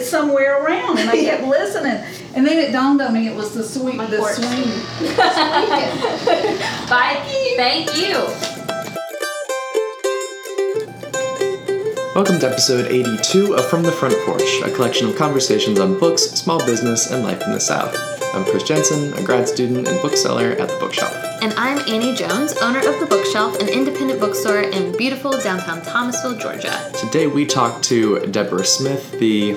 it somewhere around, and I kept listening. And then it dawned on me it was the sweet, My the porch. swing. Bye. Thank you. Welcome to episode 82 of From the Front Porch, a collection of conversations on books, small business, and life in the South. I'm Chris Jensen, a grad student and bookseller at the Bookshelf. And I'm Annie Jones, owner of The Bookshelf, an independent bookstore in beautiful downtown Thomasville, Georgia. Today we talk to Deborah Smith, the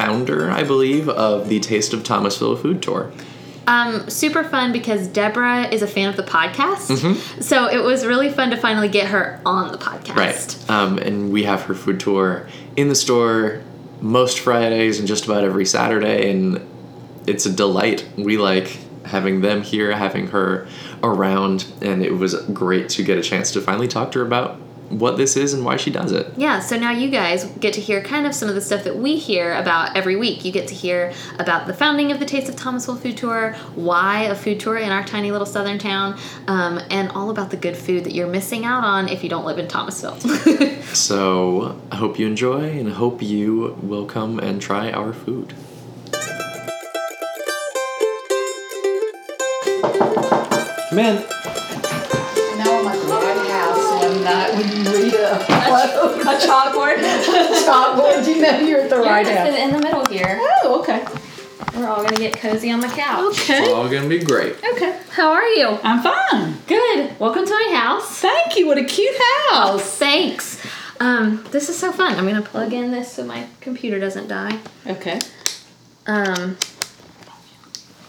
founder, I believe, of the Taste of Thomasville food tour. Um, super fun because Deborah is a fan of the podcast. So it was really fun to finally get her on the podcast. Right. Um, and we have her food tour in the store most Fridays and just about every Saturday, and it's a delight. We like having them here, having her around, and it was great to get a chance to finally talk to her about what this is and why she does it. Yeah, so now you guys get to hear kind of some of the stuff that we hear about every week. You get to hear about the founding of the Taste of Thomasville Food Tour, why a food tour in our tiny little southern town, um, and all about the good food that you're missing out on if you don't live in Thomasville. So I hope you enjoy and I hope you will come and try our food. Man, Now House one night when you read a quote, a chalkboard. chalkboard, you know you're at the White You're House. sit in the middle here. Oh, okay. We're all gonna get cozy on the couch. Okay. it's Okay. all gonna be great. Okay. How are you? I'm fine. Good. Welcome to my house. Thank you. What a cute house. Thanks. Um, this is so fun. I'm gonna plug in this so my computer doesn't die. Okay. Um,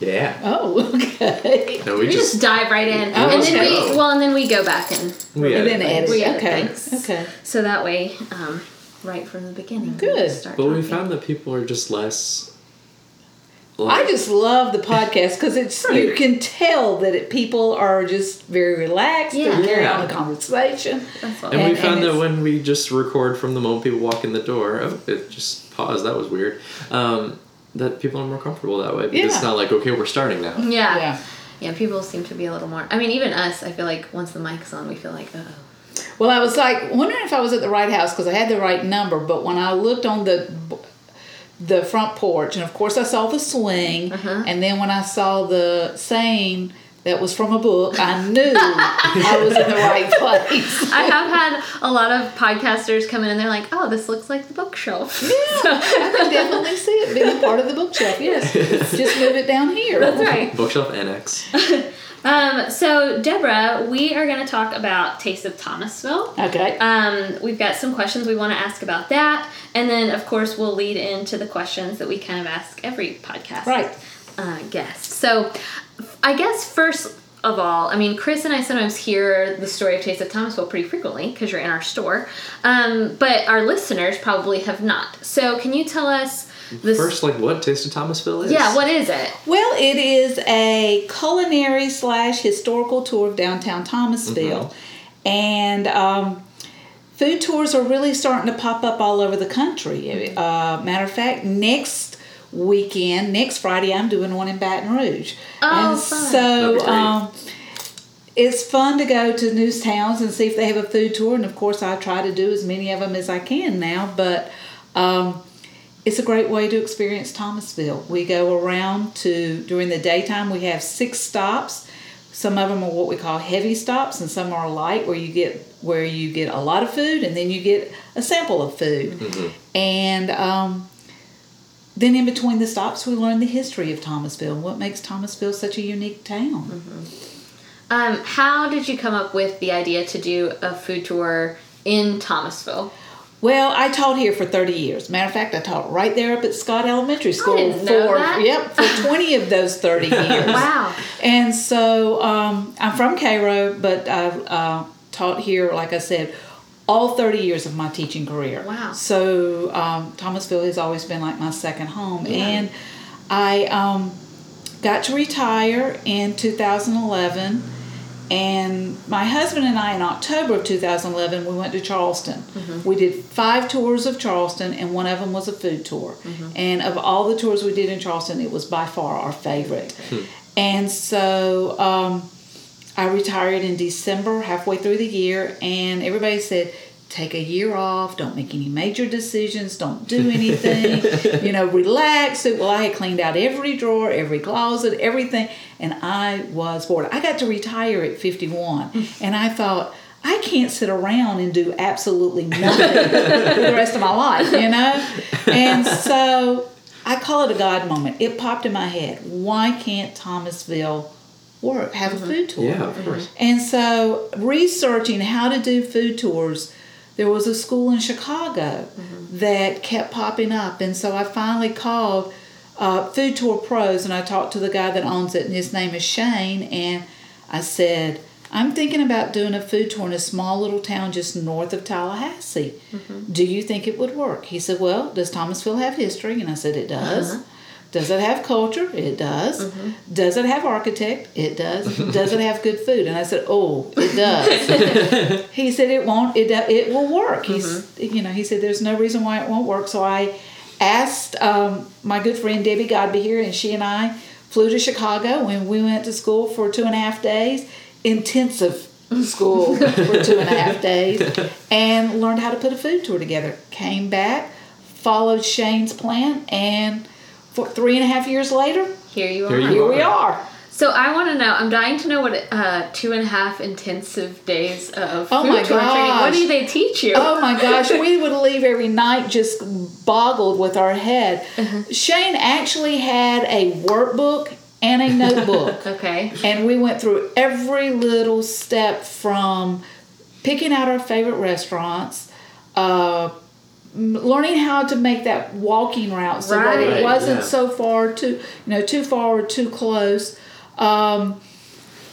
Yeah. Oh, okay. No, we we just, just dive right in, Oh, and then we well, and then we go back and we And edit then edit. We edit okay. things. Okay. so that way, um, right from the beginning, Good. just Start But we found that people are just less. I just love the podcast because it's you can tell that it, people are just very relaxed Yeah. and carry Yeah. on the conversation. That's And, And- we found and that when we just record from the moment people walk in the door, oh, it just paused. That was weird. Um, that people are more comfortable that way Yeah. it's not like okay, we're starting now. yeah. Yeah. yeah, People seem to be a little more. I mean, even us. I feel like once the mic's on, we feel like, oh, Well, I was like wondering if I was at the right house because I had the right number, but when I looked on the the front porch, and of course I saw the swing, Uh-huh. and then when I saw the saying that was from a book, I knew I was in the right place. I have had a lot of podcasters come in and they're like, oh, this looks like the bookshelf. Yeah, I can definitely see it being part of the bookshelf. Yes, just move it down here. That's right. Bookshelf Annex. Um, so, Deborah, we are going to talk about Taste of Thomasville. Okay. Um, we've got some questions we want to ask about that, and then of course we'll lead into the questions that we kind of ask every podcast Right. uh, guest. So, I guess first of all, I mean, Chris and I sometimes hear the story of Taste of Thomasville pretty frequently because you're in our store, um, but our listeners probably have not. So, can you tell us this? First, like what Taste of Thomasville is? yeah, what is it? Well, it is a culinary slash historical tour of downtown Thomasville, and um, food tours are really starting to pop up all over the country. Uh, matter of fact, next weekend, next Friday, I'm doing one in Baton Rouge, Oh, and fun. That'd so. Um, it's fun to go to new towns and see if they have a food tour, and of course, I try to do as many of them as I can now. But um, it's a great way to experience Thomasville. We go around to during the daytime. We have six stops. Some of them are what we call heavy stops, and some are light, where you get where you get a lot of food, and then you get a sample of food. And um, then in between the stops, we learn the history of Thomasville and what makes Thomasville such a unique town. Um, how did you come up with the idea to do a food tour in Thomasville? Well, I taught here for 30 years. Matter of fact, I taught right there up at Scott Elementary School for yep for 20 of those 30 years. Wow. And so um, I'm from Cairo, but I've uh, taught here, like I said, all 30 years of my teaching career. Wow. So um, Thomasville has always been like my second home. And I um, got to retire in 2011. And my husband and I, in October of 2011, we went to Charleston. We did five tours of Charleston, and one of them was a food tour. And of all the tours we did in Charleston, it was by far our favorite. And so um, I retired in December, halfway through the year, and everybody said, take a year off, don't make any major decisions, don't do anything, you know, relax. Well, I had cleaned out every drawer, every closet, everything, and I was bored. I got to retire at 51, and I thought, I can't sit around and do absolutely nothing for the rest of my life, you know? And so I call it a God moment. It popped in my head. Why can't Thomasville work, have a mm-hmm. food tour? Yeah, of mm-hmm. course. And so, researching how to do food tours, there was a school in Chicago mm-hmm. that kept popping up. And so, I finally called uh, Food Tour Pros and I talked to the guy that owns it, and his name is Shane. And I said, I'm thinking about doing a food tour in a small little town just north of Tallahassee. Do you think it would work? He said, Well, does Thomasville have history? And I said, It does. Uh-huh. Does it have culture? It does. Does it have architect? It does. does it have good food? And I said, Oh, it does. he said it won't. It it will work. He's you know he said there's no reason why it won't work. So I asked um, my good friend Debbie Godby here, and she and I flew to Chicago and we went to school for two and a half days, intensive school for two and a half days, and learned how to put a food tour together. Came back, followed Shane's plan, and for three and a half years later, Here you are. Here you here we are. are. So I want to know. I'm dying to know what uh, two and a half intensive days of Oh food my tour training. What do they teach you? Oh my gosh, we would leave every night just boggled with our head. Shane actually had a workbook and a notebook. Okay. and we went through every little step from picking out our favorite restaurants, uh, m- learning how to make that walking route so that it wasn't Yeah. so far too, you know, too far or too close. Um,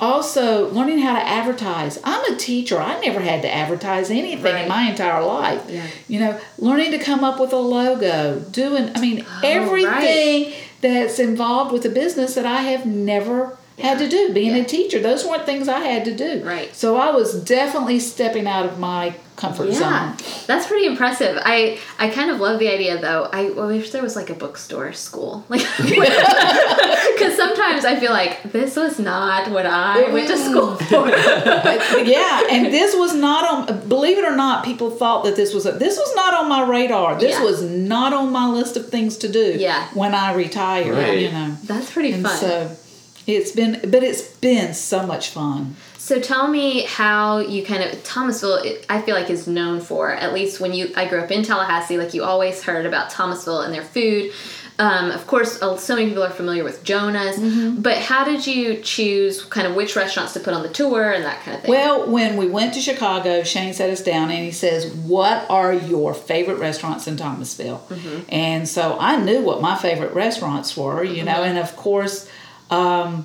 also, learning how to advertise. I'm a teacher. I never had to advertise anything Right. in my entire life. Yeah. You know, learning to come up with a logo, doing, I mean, Oh, everything that's involved with a business that I have never had to do. Being Yeah. a teacher, those weren't things I had to do. Right. So I was definitely stepping out of my comfort Yeah, zone. that's pretty impressive. I I kind of love the idea though. I wish there was like a bookstore school, like because sometimes I feel like this was not what I went to school for. yeah, and this was not on. Believe it or not, people thought that this was a, this was not on my radar. This Yeah. was not on my list of things to do. Yeah. when I retire, Right. you know, That's pretty and fun. so it's been, but it's been so much fun. So tell me how you kind of Thomasville. I feel like is known for at least when you. I grew up in Tallahassee. Like you always heard about Thomasville and their food. Um, of course, uh, so many people are familiar with Jonah's. Mm-hmm. But how did you choose kind of which restaurants to put on the tour and that kind of thing? Well, when we went to Chicago, Shane sat us down and he says, What are your favorite restaurants in Thomasville? And so I knew what my favorite restaurants were, you know, and of course, um,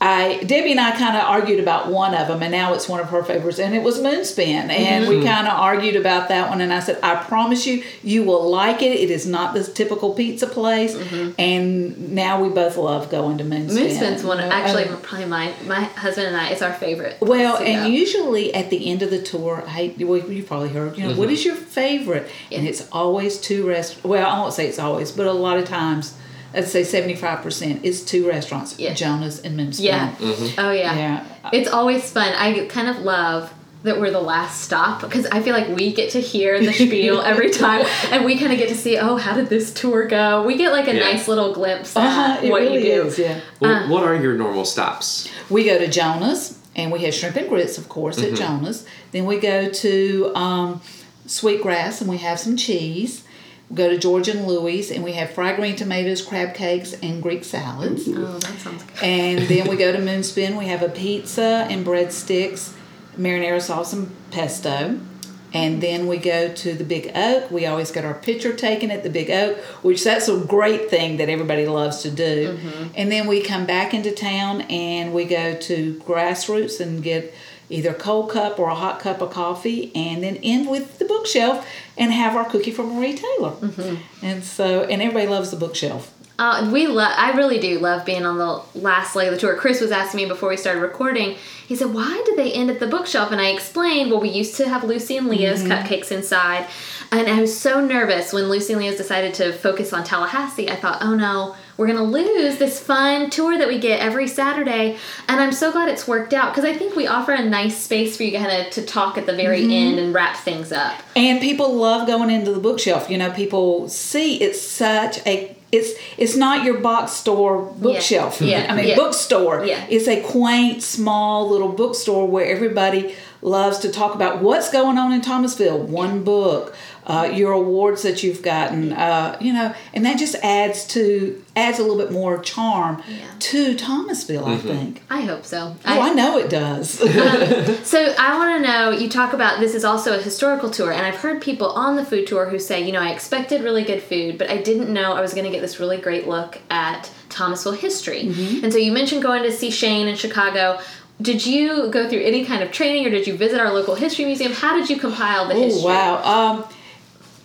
I Debbie and I kind of argued about one of them, and now it's one of her favorites, and it was Moonspin, and we kind of argued about that one. And I said, I promise you, you will like it. It is not this typical pizza place, and now we both love going to Moonspin. Moonspin's one you know, actually and- probably my my husband and I. It's our favorite. well, and go. usually at the end of the tour, I well, you probably heard, you know, Mm-hmm. what is your favorite? And it's always two rest. Well, I won't say it's always, but a lot of times, I'd say seventy five percent is two restaurants, Yeah. Jonah's and Moonspin. Yeah. Oh yeah. Yeah. It's always fun. I kind of love that we're the last stop because I feel like we get to hear the spiel every time, and we kind of get to see, oh, how did this tour go? We get like a Yeah. nice little glimpse at Uh-huh, it what really you do. is. Yeah. Well, Uh. what are your normal stops? We go to Jonah's, and we have shrimp and grits, of course, Mm-hmm. at Jonah's. Then we go to um, Sweetgrass, and we have some cheese. We go to George and Louie's, and we have fried green tomatoes, crab cakes, and Greek salads. Oh, that sounds good. And then we go to Moonspin. We have a pizza and breadsticks, marinara sauce and pesto. And then we go to the Big Oak. We always get our picture taken at the Big Oak, which that's a great thing that everybody loves to do. Mm-hmm. And then we come back into town and we go to Grassroots and get either a cold cup or a hot cup of coffee, and then end with the bookshelf and have our cookie from Marie Taylor. Mm-hmm. And so, and everybody loves the bookshelf. Uh, we love. I really do love being on the last leg of the tour. Chris was asking me before we started recording. He said, "Why did they end at the bookshelf?" And I explained, "Well, we used to have Lucy and Leah's Mm-hmm. cupcakes inside, and I was so nervous when Lucy and Leah's decided to focus on Tallahassee. I thought, oh no." We're gonna lose this fun tour that we get every Saturday, and I'm so glad it's worked out because I think we offer a nice space for you kind of to talk at the very Mm-hmm. end and wrap things up. And people love going into the bookshelf. You know, people see it's such a it's it's not your box store bookshelf. Yeah, I mean yeah. bookstore. Yeah. It's a quaint, small little bookstore where everybody loves to talk about what's going on in Thomasville. One book, uh, your awards that you've gotten, uh, you know, and that just adds to adds a little bit more charm Yeah. to Thomasville. I think. I hope so. Oh, I know it does. So I want to know. You talk about this is also a historical tour, and I've heard people on the food tour who say, you know, I expected really good food, but I didn't know I was going to get this really great look at Thomasville history. Mm-hmm. And so you mentioned going to see Shane in Chicago. Did you go through any kind of training, or did you visit our local history museum? How did you compile the Oh history? wow! Um,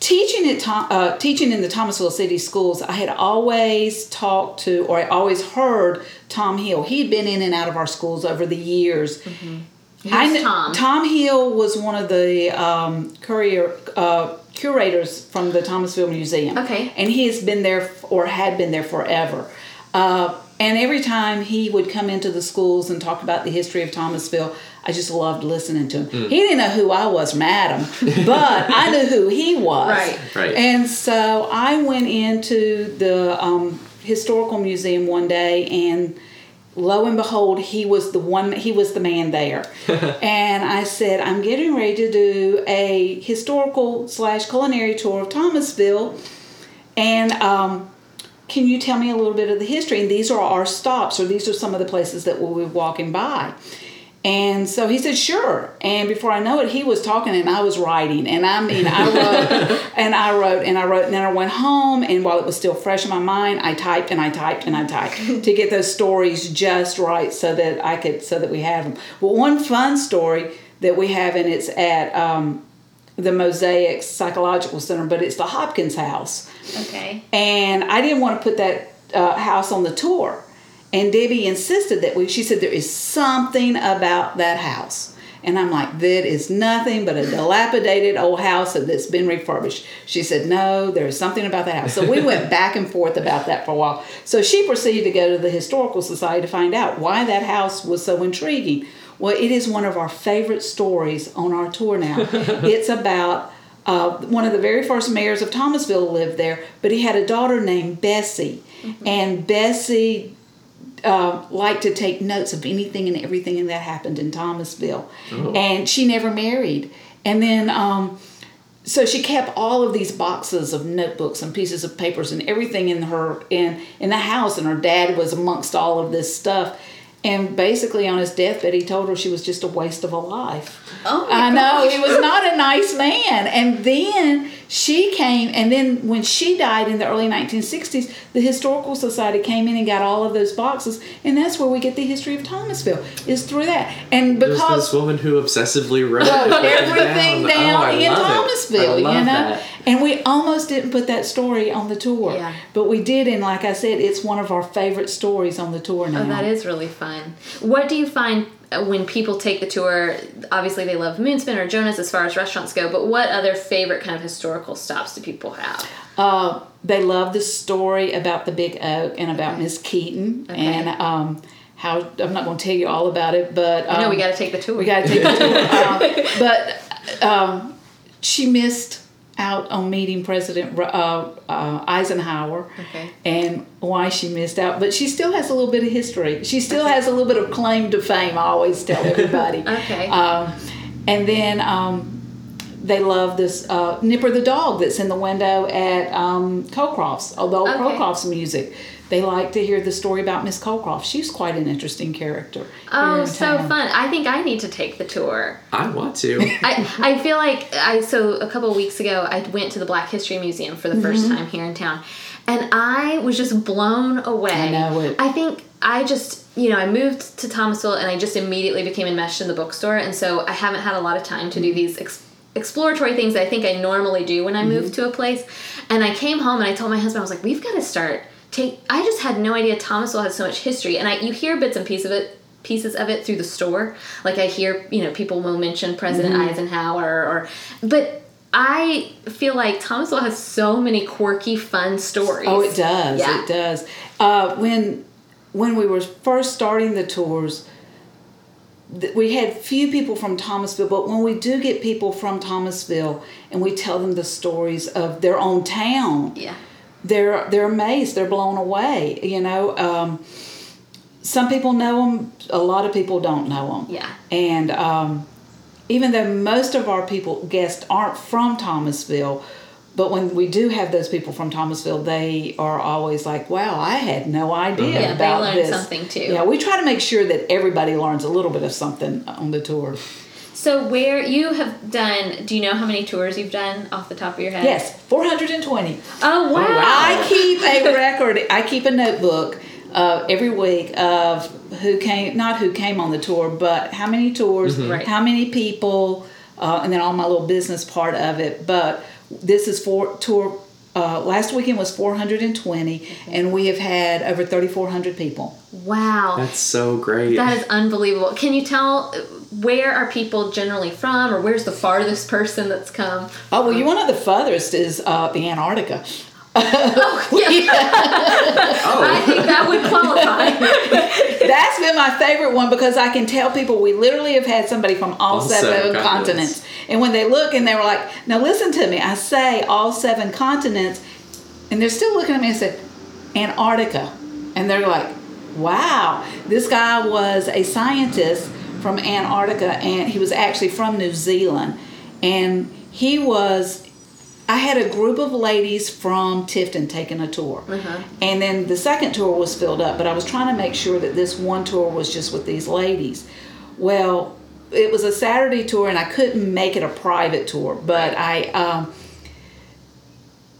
teaching at uh, teaching in the Thomasville City Schools, I had always talked to, or I always heard Tom Hill. He'd been in and out of our schools over the years. Who's kn- Tom? Tom Hill was one of the um, courier uh, curators from the Thomasville Museum. Okay. and he has been there f- or had been there forever. Uh, and every time he would come into the schools and talk about the history of Thomasville, I just loved listening to him. He didn't know who I was madam, but I knew who he was. Right. Right. And so I went into the um, historical museum one day and lo and behold he was the one he was the man there and i said i'm getting ready to do a historical slash culinary tour of thomasville and um, can you tell me a little bit of the history and these are our stops or these are some of the places that we'll be walking by and so he said, sure. And before I know it, he was talking and I was writing. And I mean, I wrote and I wrote and I wrote. And then I went home. And while it was still fresh in my mind, I typed and I typed and I typed to get those stories just right so that I could, so that we have them. Well, one fun story that we have, and it's at um, the Mosaic Psychological Center, but it's the Hopkins House Okay. and I didn't want to put that uh, house on the tour. And Debbie insisted that we. She said there is something about that house, and I'm like, that is nothing but a dilapidated old house that's been refurbished. She said, no, there is something about that house. So we went back and forth about that for a while. So she proceeded to go to the historical society to find out why that house was so intriguing. Well, it is one of our favorite stories on our tour now. it's about uh, one of the very first mayors of Thomasville lived there, but he had a daughter named Bessie, and Bessie uh, liked to take notes of anything and everything that happened in Thomasville, and she never married. And then, um, so she kept all of these boxes of notebooks and pieces of papers and everything in her in in the house, and her dad was amongst all of this stuff. And basically, on his deathbed, he told her she was just a waste of a life. Oh I know he was not a nice man. And then she came, and then when she died in the early 1960s, the historical society came in and got all of those boxes, and that's where we get the history of Thomasville is through that. And There's because this woman who obsessively wrote wrote everything everything Oh, down I in. Thomasville, you know. that. And we almost didn't put that story on the tour, Yeah. but we did. And like I said, it's one of our favorite stories on the tour now. Oh, that is really fun. What do you find when people take the tour? Obviously, they love Moonspin or Jonah's as far as restaurants go, but what other favorite kind of historical stops do people have? Uh, they love the story about the Big Oak and about Okay. Miss Keaton Okay. and um, how I'm not going to tell you all about it, but um, no, we got to take the tour. we got to take the tour. um, but um, she missed out on meeting President uh, uh, Eisenhower Okay. and why she missed out. But she still has a little bit of history. She still has a little bit of claim to fame. I always tell everybody. Okay. Um, and then um, they love this uh, Nipper the dog that's in the window at um, Colcroft's, although Okay. Colcroft's music. They like to hear the story about Miss Colcroft. She's quite an interesting character. Oh, in so town. fun! I think I need to take the tour. I want to. I, I feel like I so a couple of weeks ago I went to the Black History Museum for the first Mm-hmm. time here in town, and I was just blown away. I know it. I think I just you know I moved to Thomasville and I just immediately became enmeshed in the bookstore, and so I haven't had a lot of time to Mm-hmm. do these. Ex- exploratory things that I think I normally do when I Mm-hmm. move to a place and I came home and I told my husband I was like we've got to start take. I just had no idea Thomasville has so much history, and I you hear bits and pieces of it pieces of it through the store. Like I hear, you know, people will mention President Mm-hmm. Eisenhower or but I feel like Thomasville has so many quirky, fun stories. Oh, it does. Yeah. It does. Uh, when when we were first starting the tours, th- we had few people from Thomasville, but when we do get people from Thomasville and we tell them the stories of their own town, Yeah. They're they're amazed. They're blown away. You know, um, some people know them. A lot of people don't know them. Yeah. And um, even though most of our people guests aren't from Thomasville, but when we do have those people from Thomasville, they are always like, "Wow, I had no idea Yeah, they about learned this." something too. Yeah, we try to make sure that everybody learns a little bit of something on the tour. So where you have done? Do you know how many tours you've done off the top of your head? Yes, four hundred and twenty. Oh wow. I keep a record. I keep a notebook uh, every week of who came, not who came on the tour, but how many tours, Right. how many people, uh, and then all my little business part of it. But this is for tour. Uh, last weekend was 420, and we have had over 3,400 people. Wow. That's so great. That is unbelievable. Can you tell where are people generally from, or where's the farthest person that's come? Oh well, you one of the furthest is uh, the Antarctica. Oh yeah oh. I think that would qualify. That's been my favorite one because I can tell people we literally have had somebody from all, All seven, seven continents. continents. And when they look and they were like, now listen to me, I say all seven continents, and they're still looking at me and said, Antarctica. And they're like, wow, this guy was a scientist from Antarctica and he was actually from New Zealand. And he was I had a group of ladies from Tifton taking a tour. And then the second tour was filled up, but I was trying to make sure that this one tour was just with these ladies. Well, it was a Saturday tour and I couldn't make it a private tour, but I um,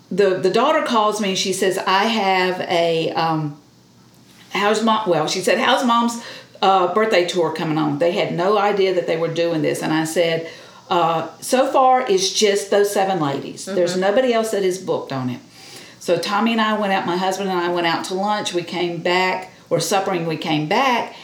the the daughter calls me and she says I have a um, how's mom well she said how's mom's uh, birthday tour coming on. They had no idea that they were doing this. And i said uh, so far it's just those seven ladies. There's nobody else that is booked on it. So tommy and i went out my husband and i went out to lunch. We came back or suppering we came back.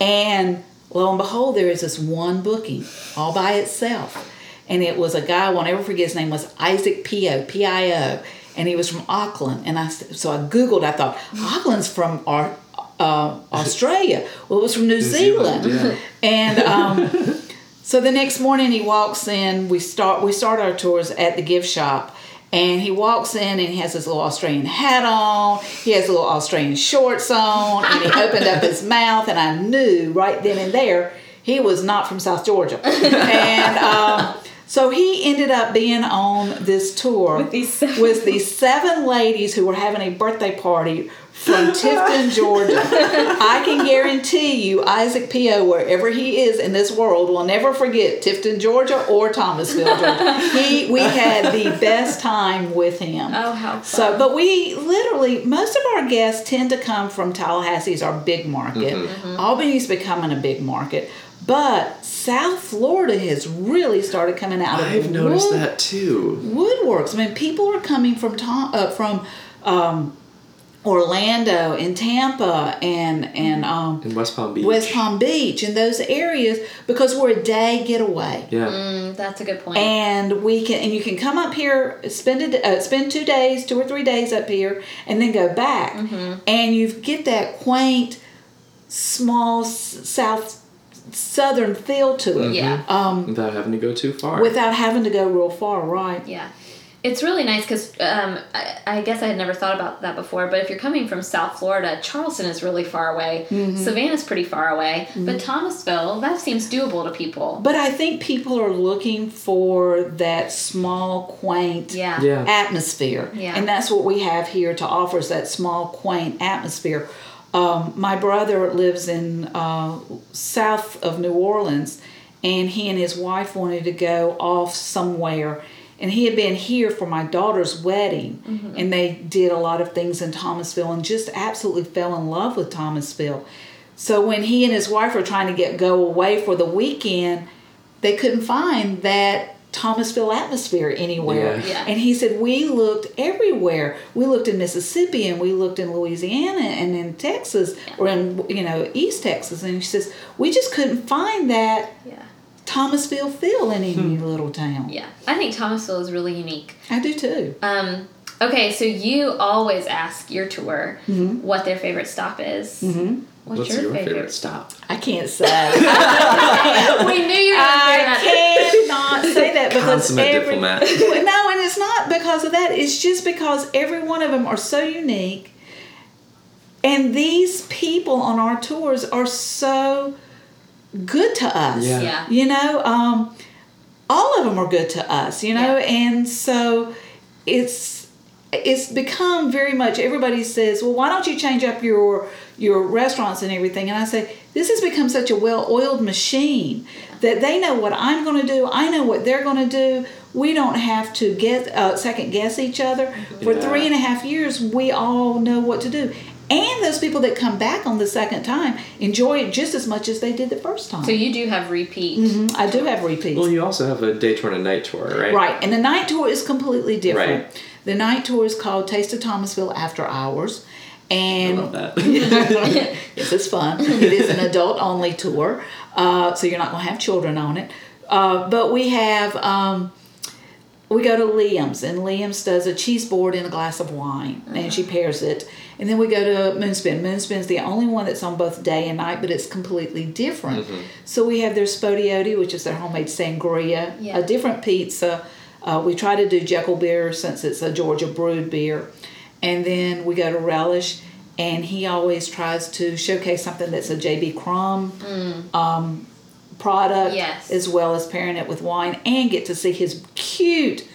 And lo and behold there is this one booking all by itself. And it was a guy I won't ever forget his name was Isaac Pio P I O. And he was from Auckland. And I so I googled I thought Auckland's from our uh, Australia. Well it was from New, Zealand, Zealand, and um, so the next morning he walks in we start we start our tours at the gift shop. And he walks in and he has his little Australian hat on he has a little Australian shorts on and he opened up his mouth and I knew right then and there he was not from South Georgia. And um, so he ended up being on this tour With these seven- with these seven ladies who were having a birthday party from Tifton, Georgia. I can guarantee you, Isaac Pio, wherever he is in this world, will never forget Tifton, Georgia, or Thomasville, Georgia. He, we had the best time with him. Oh, how fun. So, but we literally, most of our guests tend to come from Tallahassee, is our big market. Mm-hmm. Mm-hmm. Albany's becoming a big market. But South Florida has really started coming out of I've the noticed wood- that too. woodworks. I mean, people are coming from Tom, uh, from um, Orlando and Tampa and and um, In West Palm Beach. West Palm Beach and those areas because we're a day getaway. Yeah. Mm, that's a good point. And we can, and you can come up here, spend it, uh, spend two days, two or three days up here, and then go back, Mm-hmm. and you get that quaint, small s- south, southern feel to it. yeah. Um, Without having to go too far. without having to go real far, right? Yeah. It's really nice because um, I, I guess I had never thought about that before. But if you're coming from South Florida, Charleston is really far away. Savannah's pretty far away. But Thomasville, that seems doable to people. But I think people are looking for that small, quaint Yeah. yeah. atmosphere. Yeah. And that's what we have here to offer is that small, quaint atmosphere. Um, my brother lives in uh, south of New Orleans, and he and his wife wanted to go off somewhere. And he had been here for my daughter's wedding, and they did a lot of things in Thomasville and just absolutely fell in love with Thomasville. So when he and his wife were trying to get go away for the weekend, they couldn't find that Thomasville atmosphere anywhere. Yeah. Yeah. And he said, We looked everywhere. We looked in Mississippi and we looked in Louisiana and in Texas or in, you know, East Texas. And he says, We just couldn't find that Yeah. Thomasville feel in any little town. Yeah. I think Thomasville is really unique. I do too. Um, okay, so you always ask your tour what their favorite stop is. Mm-hmm. What's, What's your, your favorite? favorite stop? I can't say. we knew you were going to say I that. cannot say that because Consummate every diplomat. No, and it's not because of that. It's just because every one of them are so unique, and these people on our tours are so good to us. Yeah. Yeah. You know, um, all of them are good to us. You know, Yeah. and so it's it's become very much. Everybody says, "Well, why don't you change up your your restaurants and everything?" And I say, "This has become such a well-oiled machine that they know what I'm going to do. I know what they're going to do. We don't have to get uh, second guess each other. For Yeah. three and a half years, we all know what to do." And those people that come back on the second time enjoy it just as much as they did the first time. So you do have repeat. Mhm, I do have repeat. Well, you also have a day tour and a night tour, right? Right, and the night tour is completely different. Right. The night tour is called Taste of Thomasville After Hours, I and love that. yes, it's fun. It is an adult only tour, uh, so you're not going to have children on it. Uh, but we have um, we go to Liam's, and Liam's does a cheese board and a glass of wine, and she pairs it. And then we go to Moonspin. Moonspin's the only one that's on both day and night, but it's completely different. So we have their Spodioti, which is their homemade sangria, Yeah. a different pizza. Uh, we try to do Jekyll beer since it's a Georgia brewed beer. And then we go to Relish, and he always tries to showcase something that's a JB Crumb um, product, Yes. as well as pairing it with wine, and get to see his cute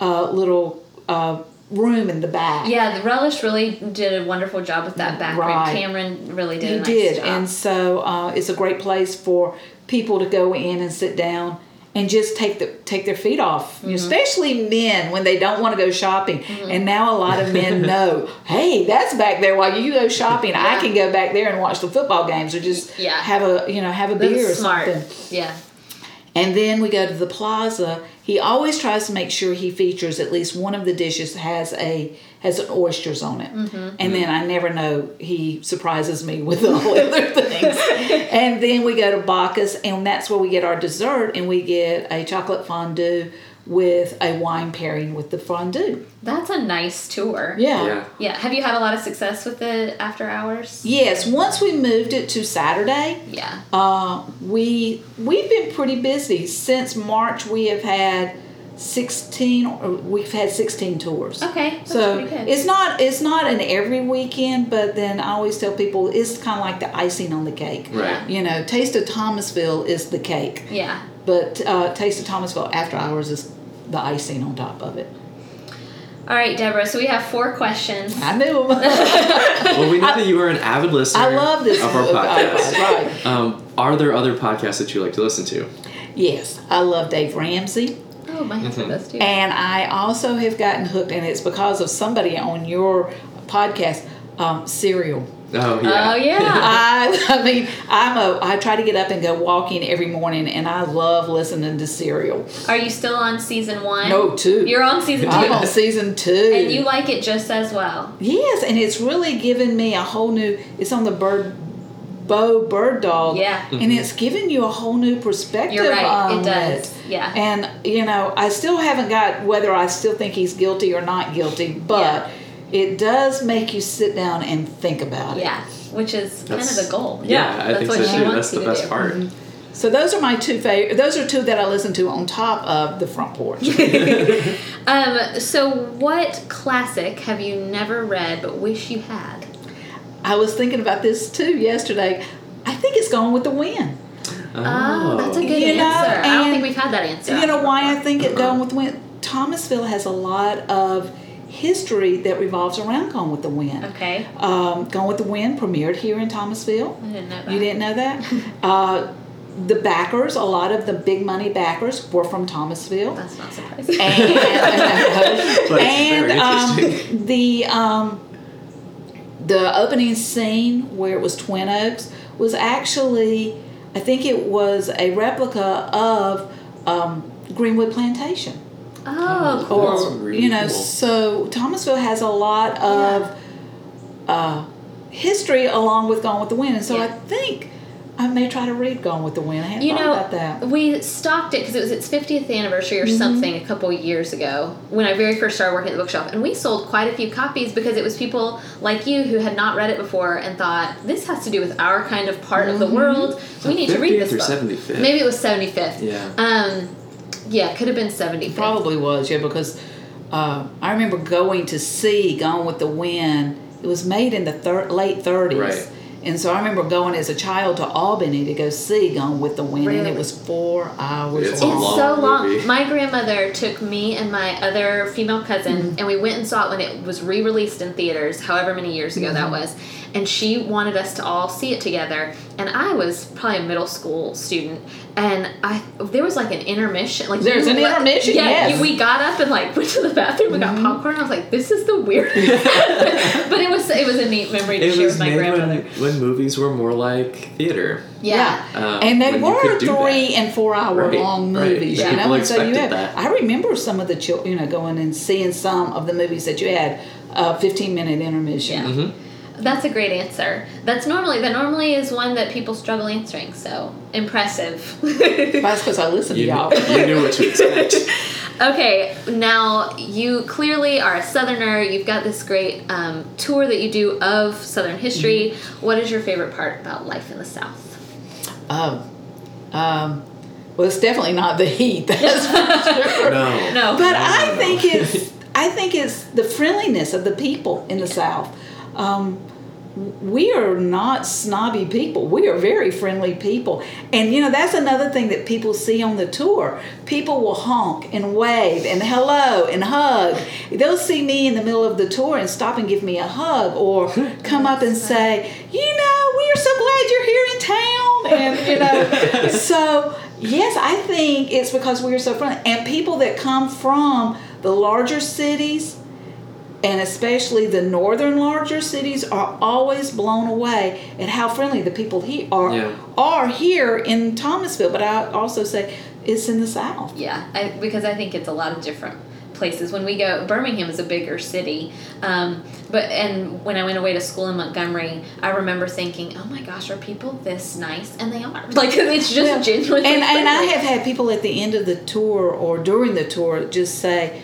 uh, little uh, room in the back. Yeah, the Relish really did a wonderful job with that back room. Cameron really did he a nice did, job. and so uh, it's a great place for people to go in and sit down and just take the take their feet off, Mm-hmm. especially men when they don't want to go shopping. And now a lot of men know, hey, that's back there. While you go shopping, I can go back there and watch the football games or just Yeah. have a you know have a That's beer or smart. something. Yeah. And then we go to the plaza. He always tries to make sure he features at least one of the dishes has a has an oysters on it. And then I never know he surprises me with all other things. and then we go to Bacchus, and that's where we get our dessert, and we get a chocolate fondue with a wine pairing with the fondue. That's a nice tour. Yeah. yeah. Yeah. Have you had a lot of success with the after hours? Yes. Once we moved it to Saturday, Yeah. Uh, we we've been pretty busy since March. We have had sixteen. We've had sixteen tours. Okay. That's So good. it's not it's not an every weekend, but then I always tell people it's kind of like the icing on the cake. Right. You know, Taste of Thomasville is the cake, yeah. but uh, Taste of Thomasville After Hours is the icing on top of it. All right, Deborah. So we have four questions. I knew 'em. Well, we know that you are an avid listener I love this of our podcast. Right. Um, are there other podcasts that you like to listen to? Yes, I love Dave Ramsey. Oh, my husband does too. And I also have gotten hooked, and it's because of somebody on your podcast, um, Serial. Oh yeah. Oh yeah. I, I mean, I'm a. I try to get up and go walking every morning, and I love listening to Serial. Are you still on season one? No, two. You're on season 2 I'm on season two. and you like it just as well. yes, and it's really given me a whole new. It's on the bird. Bowe Bergdahl, Yeah. and it's given you a whole new perspective. You're right, on it does. it. Yeah. And you know, I still haven't got whether I still think he's guilty or not guilty, but Yeah. it does make you sit down and think about it. Yeah. Which is kind of That's- the goal. Yeah, I that's think what so she too. wants That's the best do. part. So those are my two favorite. Those are two that I listen to on top of the front porch. Um. So, what classic have you never read but wish you had? I was thinking about this too yesterday. I think it's Gone with the Wind. Oh, that's a good You answer. know, I don't think we've had that answer. You know why I think it Gone with the Wind? Thomasville has a lot of history that revolves around Gone with the Wind. Okay. Um, Gone with the Wind premiered here in Thomasville. I didn't know that. You didn't know that? uh, the backers, a lot of the big money backers were from Thomasville. That's not surprising. and But it's and um, the um, the opening scene where it was Twin Oaks was actually, I think it was a replica of um, Greenwood Plantation. Oh, Oh, cool. That's really you know, cool. so Thomasville has a lot of uh, history along with Gone with the Wind, and so I think I may try to read Gone with the Wind. I hadn't You know, about that. we stocked it because it was its 50th anniversary or Mm-hmm. something a couple years ago when I very first started working at the bookshop. And we sold quite a few copies because it was people like you who had not read it before and thought, this has to do with our kind of part of the Mm-hmm. world. We need to read 50th this or book. 75th? Maybe it was 75th. Yeah. Um, yeah, could have been 75th. Probably was, yeah, because uh, I remember going to see Gone with the Wind. It was made in the thir- late 30s. Right. And so I remember going as a child to Albany to go see Gone with the Wind, and it was four hours It's long. It's so long. movie. My grandmother took me and my other female cousin, Mm-hmm. and we went and saw it when it was re released in theaters, however many years ago Mm-hmm. that was. And she wanted us to all see it together. And I was probably a middle school student, and I there was like an intermission. Like There's you an let- intermission, Yeah, yes. Mm-hmm. you- we got up and like went to the bathroom and got popcorn. I was like, this is the weirdest. but it was it was a neat memory to It share was with my grandmother. when, when movies were more like theater. Yeah. Um, and they were could do three that. and four hour Right, long right. movies, Yeah. you know. And so you had, that. I remember some of the children, you know, going and seeing some of the movies that you had, uh, fifteen minute intermission. Yeah. Mhm. That's a great answer. That's normally that normally is one that people struggle answering. So impressive. That's because I listened You, to y'all. you knew what to expect. okay, now you clearly are a Southerner. You've got this great um, tour that you do of Southern history. Mm-hmm. What is your favorite part about life in the South? Um, um, well, it's definitely not the heat. That's for sure. no. No, But No, I no, no. think it's I think it's the friendliness of the people in the South. Um, we are not snobby people. We are very friendly people. And you know, that's another thing that people see on the tour. People will honk and wave and hello and hug. They'll see me in the middle of the tour and stop and give me a hug or come up and say, you know, we are so glad you're here in town. And you know, so yes, I think it's because we are so friendly. And people that come from the larger cities and especially the northern larger cities are always blown away at how friendly the people he are Yeah. are here in Thomasville. But I also say it's in the South. Yeah, I, because I think it's a lot of different places. When we go, Birmingham is a bigger city, um, but and when I went away to school in Montgomery, I remember thinking, "Oh my gosh, are people this nice?" And they are. Like it's just Yeah. genuinely. And and I have had people at the end of the tour or during the tour just say,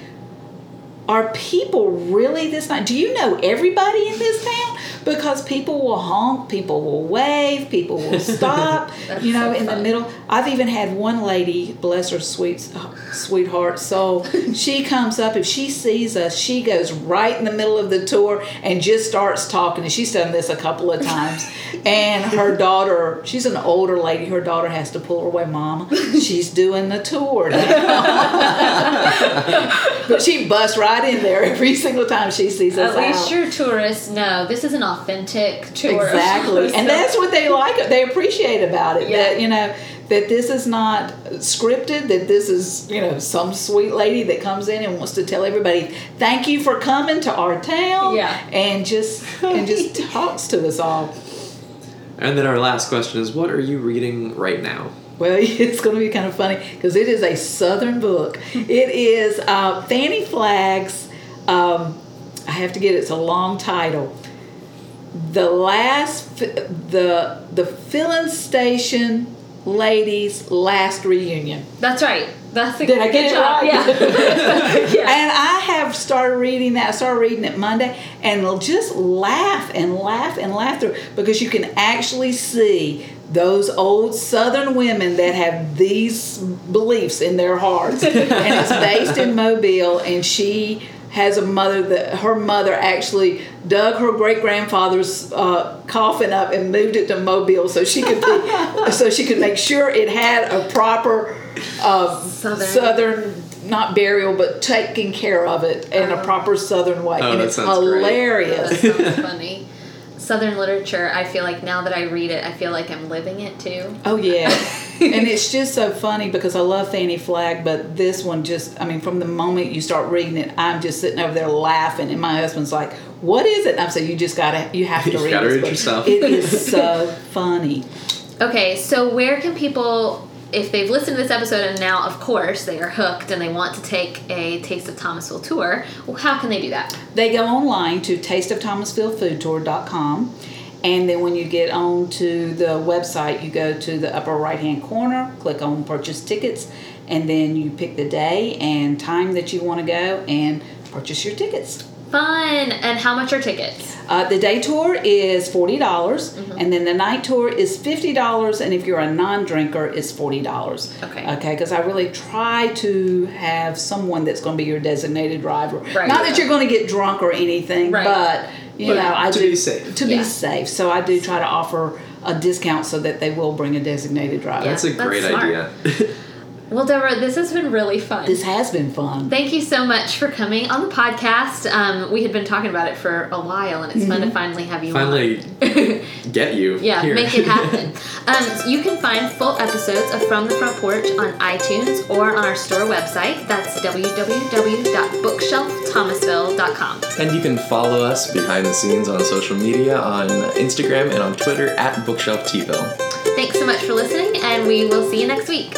"Are people really this nice? Do you know everybody in this town?" Because people will honk, people will wave, people will stop. You know, so in the middle. I've even had one lady, bless her sweet sweetheart soul. she comes up if she sees us, she goes right in the middle of the tour and just starts talking. And she's done this a couple of times. And her daughter, she's an older lady. Her daughter has to pull her away, Mama. She's doing the tour now. but she busts right in there every single time she sees us At least out. your tourists know this is an authentic tour. Exactly. And that's what they like, they appreciate about it. Yeah. That, you know, that this is not scripted, that this is, you know, some sweet lady that comes in and wants to tell everybody, thank you for coming to our town. Yeah. And just, and just talks to us all. And then our last question is what are you reading right now? Well, it's going to be kind of funny because it is a Southern book. it is uh, Fanny Flagg's. Um, I have to get it. It's a long title. The last, the the filling station ladies' last reunion. That's right. That's a Did I good get it job. right? Yeah. yeah. And I have started reading that. I started reading it Monday and just laugh and laugh and laugh through because you can actually see those old Southern women that have these beliefs in their hearts. and it's based in Mobile, and she has a mother that her mother actually dug her great grandfather's uh, coffin up and moved it to Mobile so she could be, so she could make sure it had a proper uh, Southern. southern not burial but taking care of it in a proper southern way Oh, and that it's sounds great. hilarious That sounds funny. Southern literature, I feel like now that I read it, I feel like I'm living it too. oh yeah and it's just so funny because i love fanny flagg but this one just i mean from the moment you start reading it i'm just sitting over there laughing and my husband's like what is it and i'm saying you just gotta you have to You read gotta this read book. yourself. it is so funny Okay, so where can people if they've listened to this episode and now, of course, they are hooked and they want to take a Taste of Thomasville tour, well, how can they do that? They go online to tasteofthomasvillefoodtour.com. And then when you get on to the website, you go to the upper right hand corner, click on purchase tickets, and then you pick the day and time that you want to go and purchase your tickets. Fun! And how much are tickets? Uh, the day tour is forty dollars, and then the night tour is fifty dollars. And if you're a non-drinker, it's forty dollars. Okay. Okay, because I really try to have someone that's going to be your designated driver. Right. Not that you're going to get drunk or anything, Right. but you But know, I to do be safe. To Yeah. be safe, so I do try to offer a discount so that they will bring a designated driver. Yeah. That's a great smart. idea. Well, Deborah, this has been really fun. This has been fun. Thank you so much for coming on the podcast. Um, we had been talking about it for a while, and it's fun to finally have you Finally, on. get you. yeah, here. make it happen. um, you can find full episodes of From the Front Porch on iTunes or on our store website. That's www.bookshelfthomasville.com. And you can follow us behind the scenes on social media on Instagram and on Twitter at BookshelfTville. Thanks so much for listening, and we will see you next week.